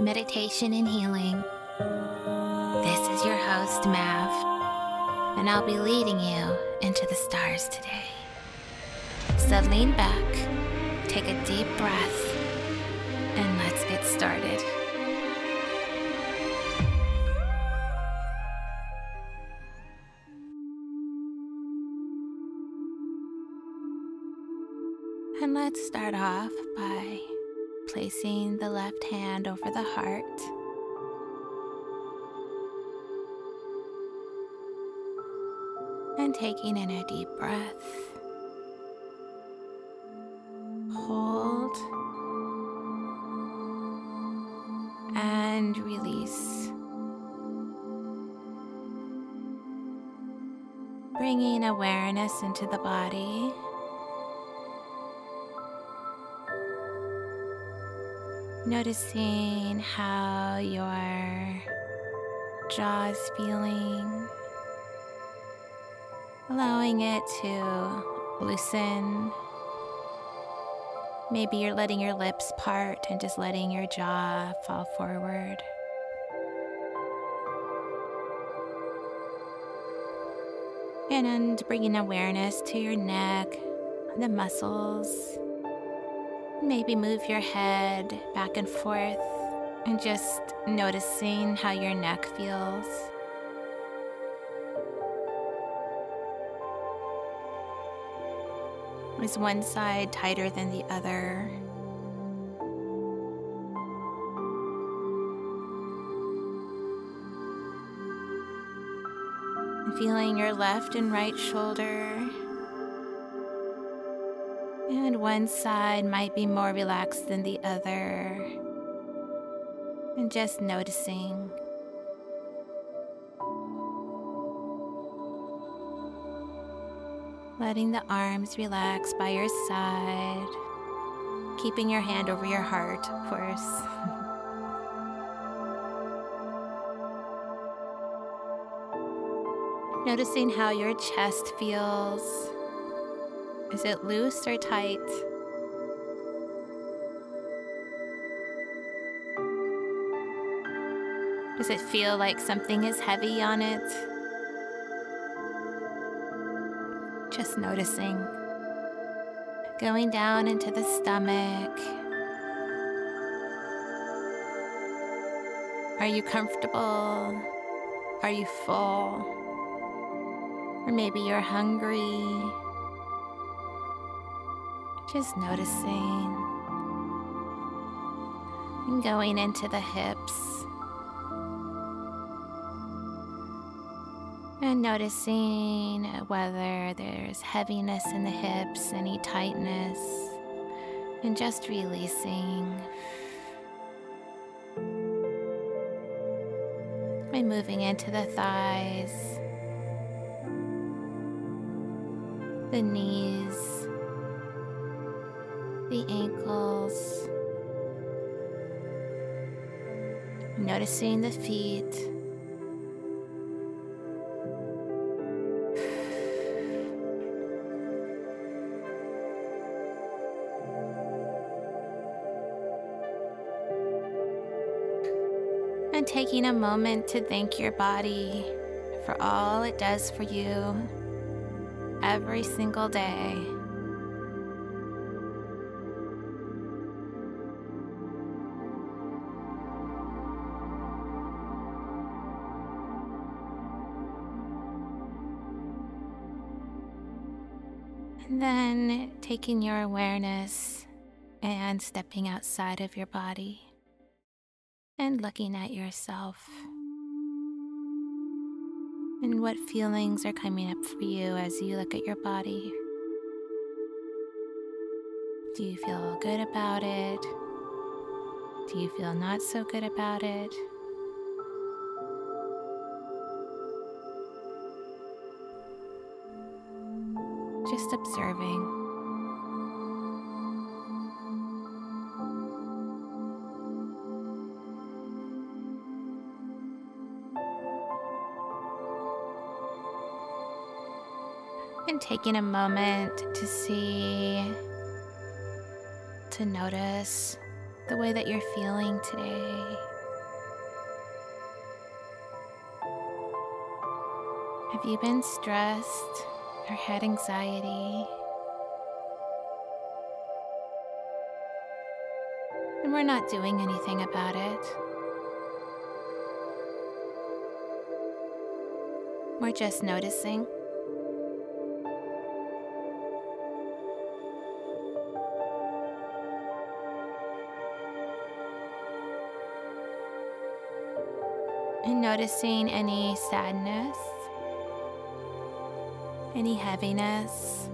meditation and healing. This is your host, Mav, and I'll be leading you into the stars today. So lean back, take a deep breath, and let's get started. And let's start off by placing the left hand over the heart. And taking in a deep breath. Hold. And release. Bringing awareness into the body. Noticing how your jaw is feeling, allowing it to loosen. Maybe you're letting your lips part and just letting your jaw fall forward. And bringing awareness to your neck, the muscles Maybe move your head back and forth and just noticing how your neck feels. Is one side tighter than the other? Feeling your left and right shoulder and one side might be more relaxed than the other. And just noticing. Letting the arms relax by your side. Keeping your hand over your heart, of course. Noticing how your chest feels is it loose or tight? Does it feel like something is heavy on it? Just noticing. Going down into the stomach. Are you comfortable? Are you full? Or maybe you're hungry. Just noticing and going into the hips and noticing whether there's heaviness in the hips, any tightness, and just releasing. And moving into the thighs, the knees the ankles, noticing the feet. And taking a moment to thank your body for all it does for you every single day. Taking your awareness and stepping outside of your body and looking at yourself and what feelings are coming up for you as you look at your body. Do you feel good about it? Do you feel not so good about it? just observing. And taking a moment to see, to notice the way that you're feeling today. Have you been stressed or had anxiety? And we're not doing anything about it. We're just noticing. Noticing any sadness, any heaviness.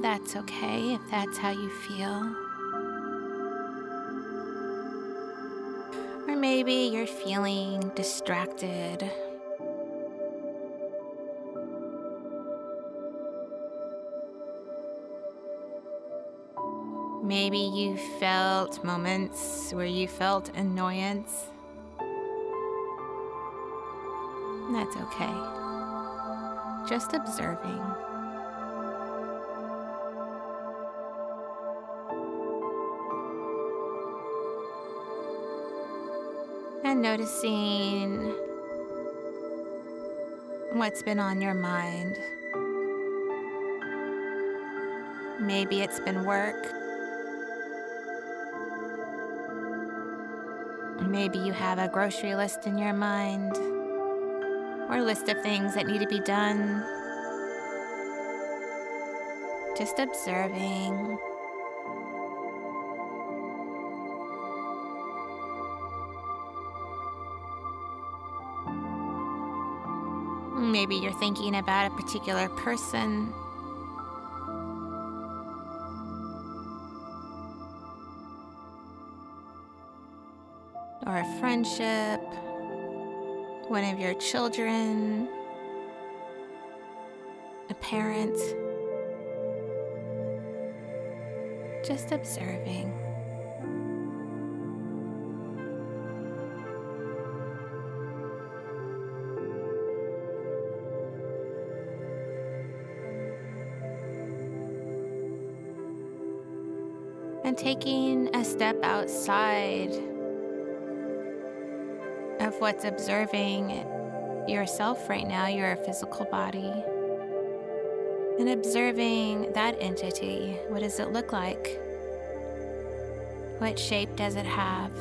That's okay if that's how you feel. Or maybe you're feeling distracted. Maybe you felt moments where you felt annoyance. That's okay. Just observing. And noticing what's been on your mind. Maybe it's been work. Maybe you have a grocery list in your mind or a list of things that need to be done. Just observing. Maybe you're thinking about a particular person. Or a friendship, one of your children, a parent. Just observing. and taking a step outside what's observing yourself right now, your physical body, and observing that entity. What does it look like? What shape does it have?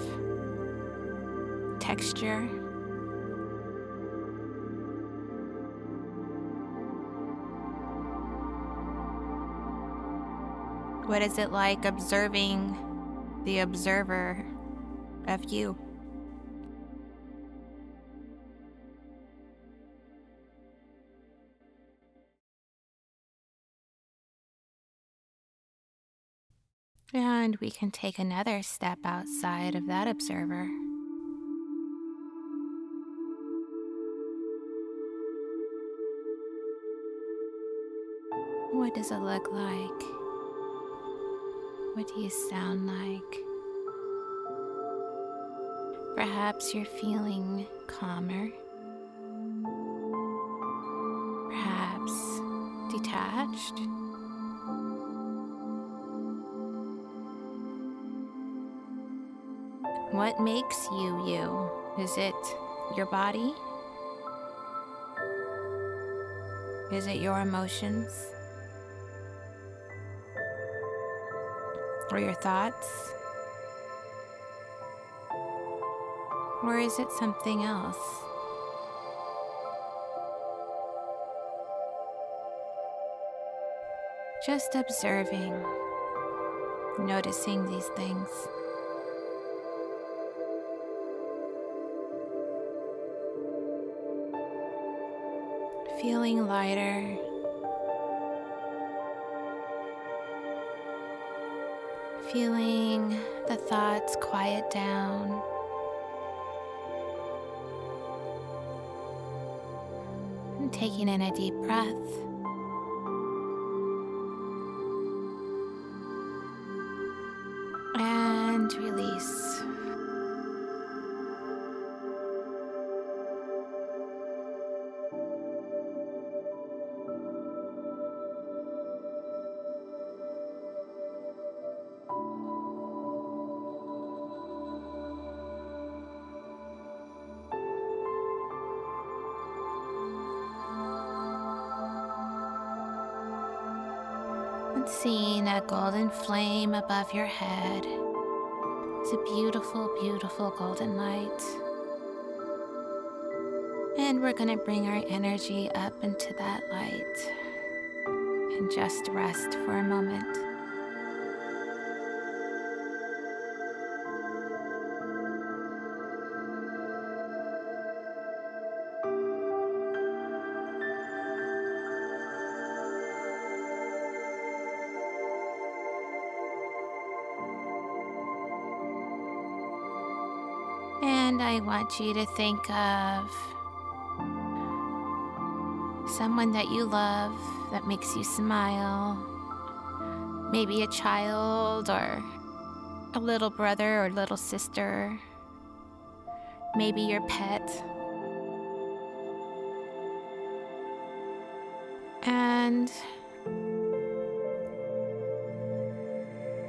Texture? What is it like observing the observer of you? And we can take another step outside of that observer. What does it look like? What do you sound like? Perhaps you're feeling calmer. Perhaps detached. What makes you you? Is it your body? Is it your emotions? Or your thoughts? Or is it something else? Just observing, noticing these things. Feeling lighter. Feeling the thoughts quiet down. And taking in a deep breath. And seeing a golden flame above your head. It's a beautiful, beautiful golden light. And we're going to bring our energy up into that light and just rest for a moment. And I want you to think of someone that you love that makes you smile. Maybe a child or a little brother or little sister. Maybe your pet. And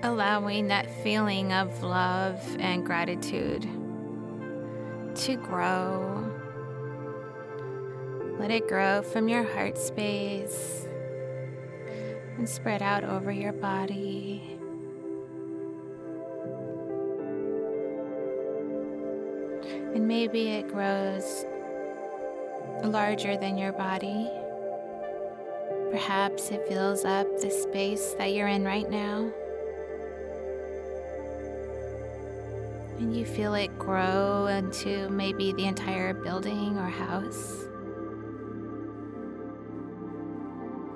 allowing that feeling of love and gratitude to grow. Let it grow from your heart space and spread out over your body. And maybe it grows larger than your body. Perhaps it fills up the space that you're in right now. And you feel it grow into maybe the entire building or house.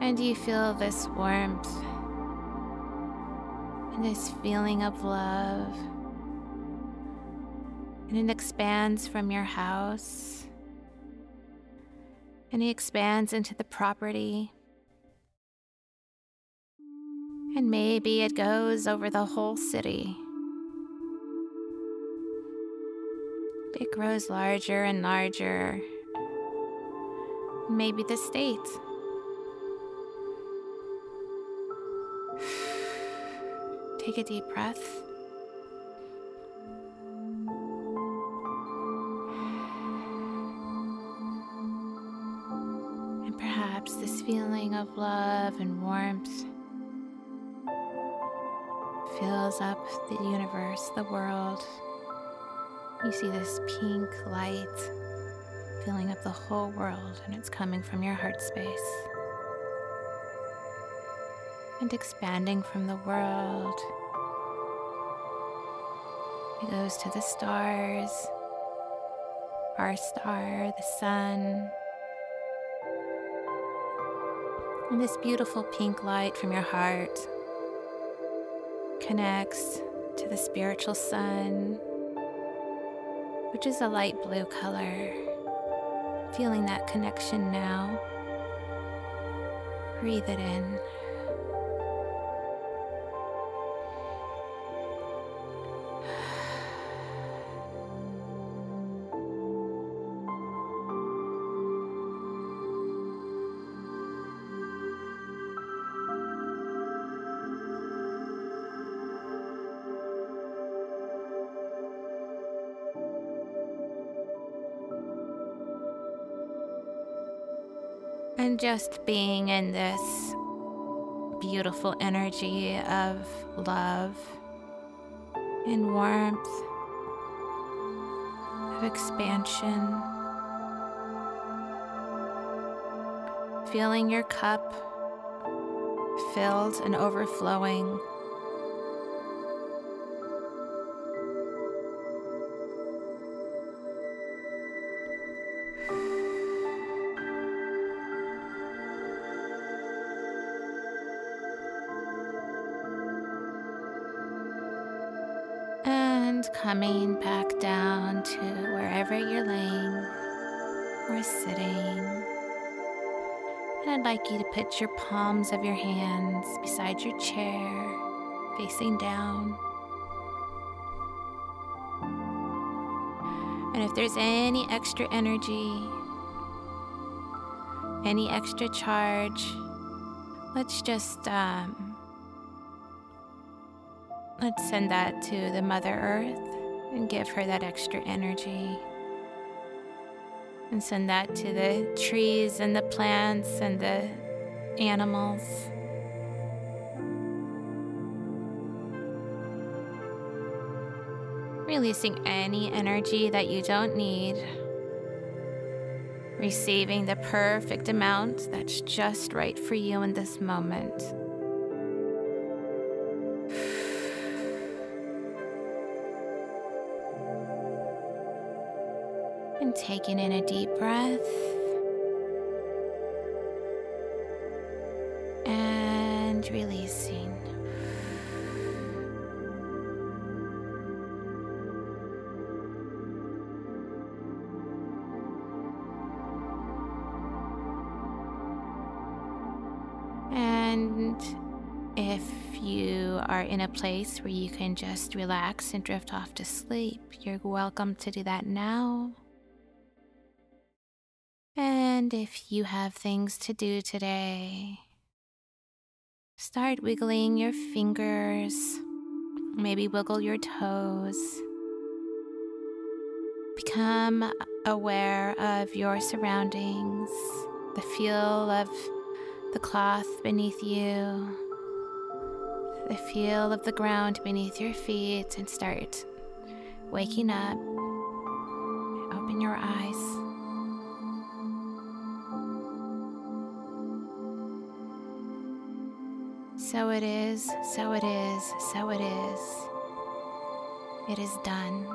And you feel this warmth and this feeling of love. And it expands from your house. And it expands into the property. And maybe it goes over the whole city. It grows larger and larger. Maybe the state. Take a deep breath. And perhaps this feeling of love and warmth fills up the universe, the world. You see this pink light filling up the whole world, and it's coming from your heart space and expanding from the world. It goes to the stars, our star, the sun. And this beautiful pink light from your heart connects to the spiritual sun which is a light blue color. Feeling that connection now. Breathe it in. And just being in this beautiful energy of love and warmth, of expansion. Feeling your cup filled and overflowing. And coming back down to wherever you're laying or sitting. And I'd like you to put your palms of your hands beside your chair, facing down. And if there's any extra energy, any extra charge, let's just um, Let's send that to the Mother Earth and give her that extra energy. And send that to the trees and the plants and the animals. Releasing any energy that you don't need. Receiving the perfect amount that's just right for you in this moment. And taking in a deep breath. And releasing. And if you are in a place where you can just relax and drift off to sleep, you're welcome to do that now. And if you have things to do today, start wiggling your fingers, maybe wiggle your toes. Become aware of your surroundings, the feel of the cloth beneath you, the feel of the ground beneath your feet, and start waking up. So it is, so it is, so it is. It is done.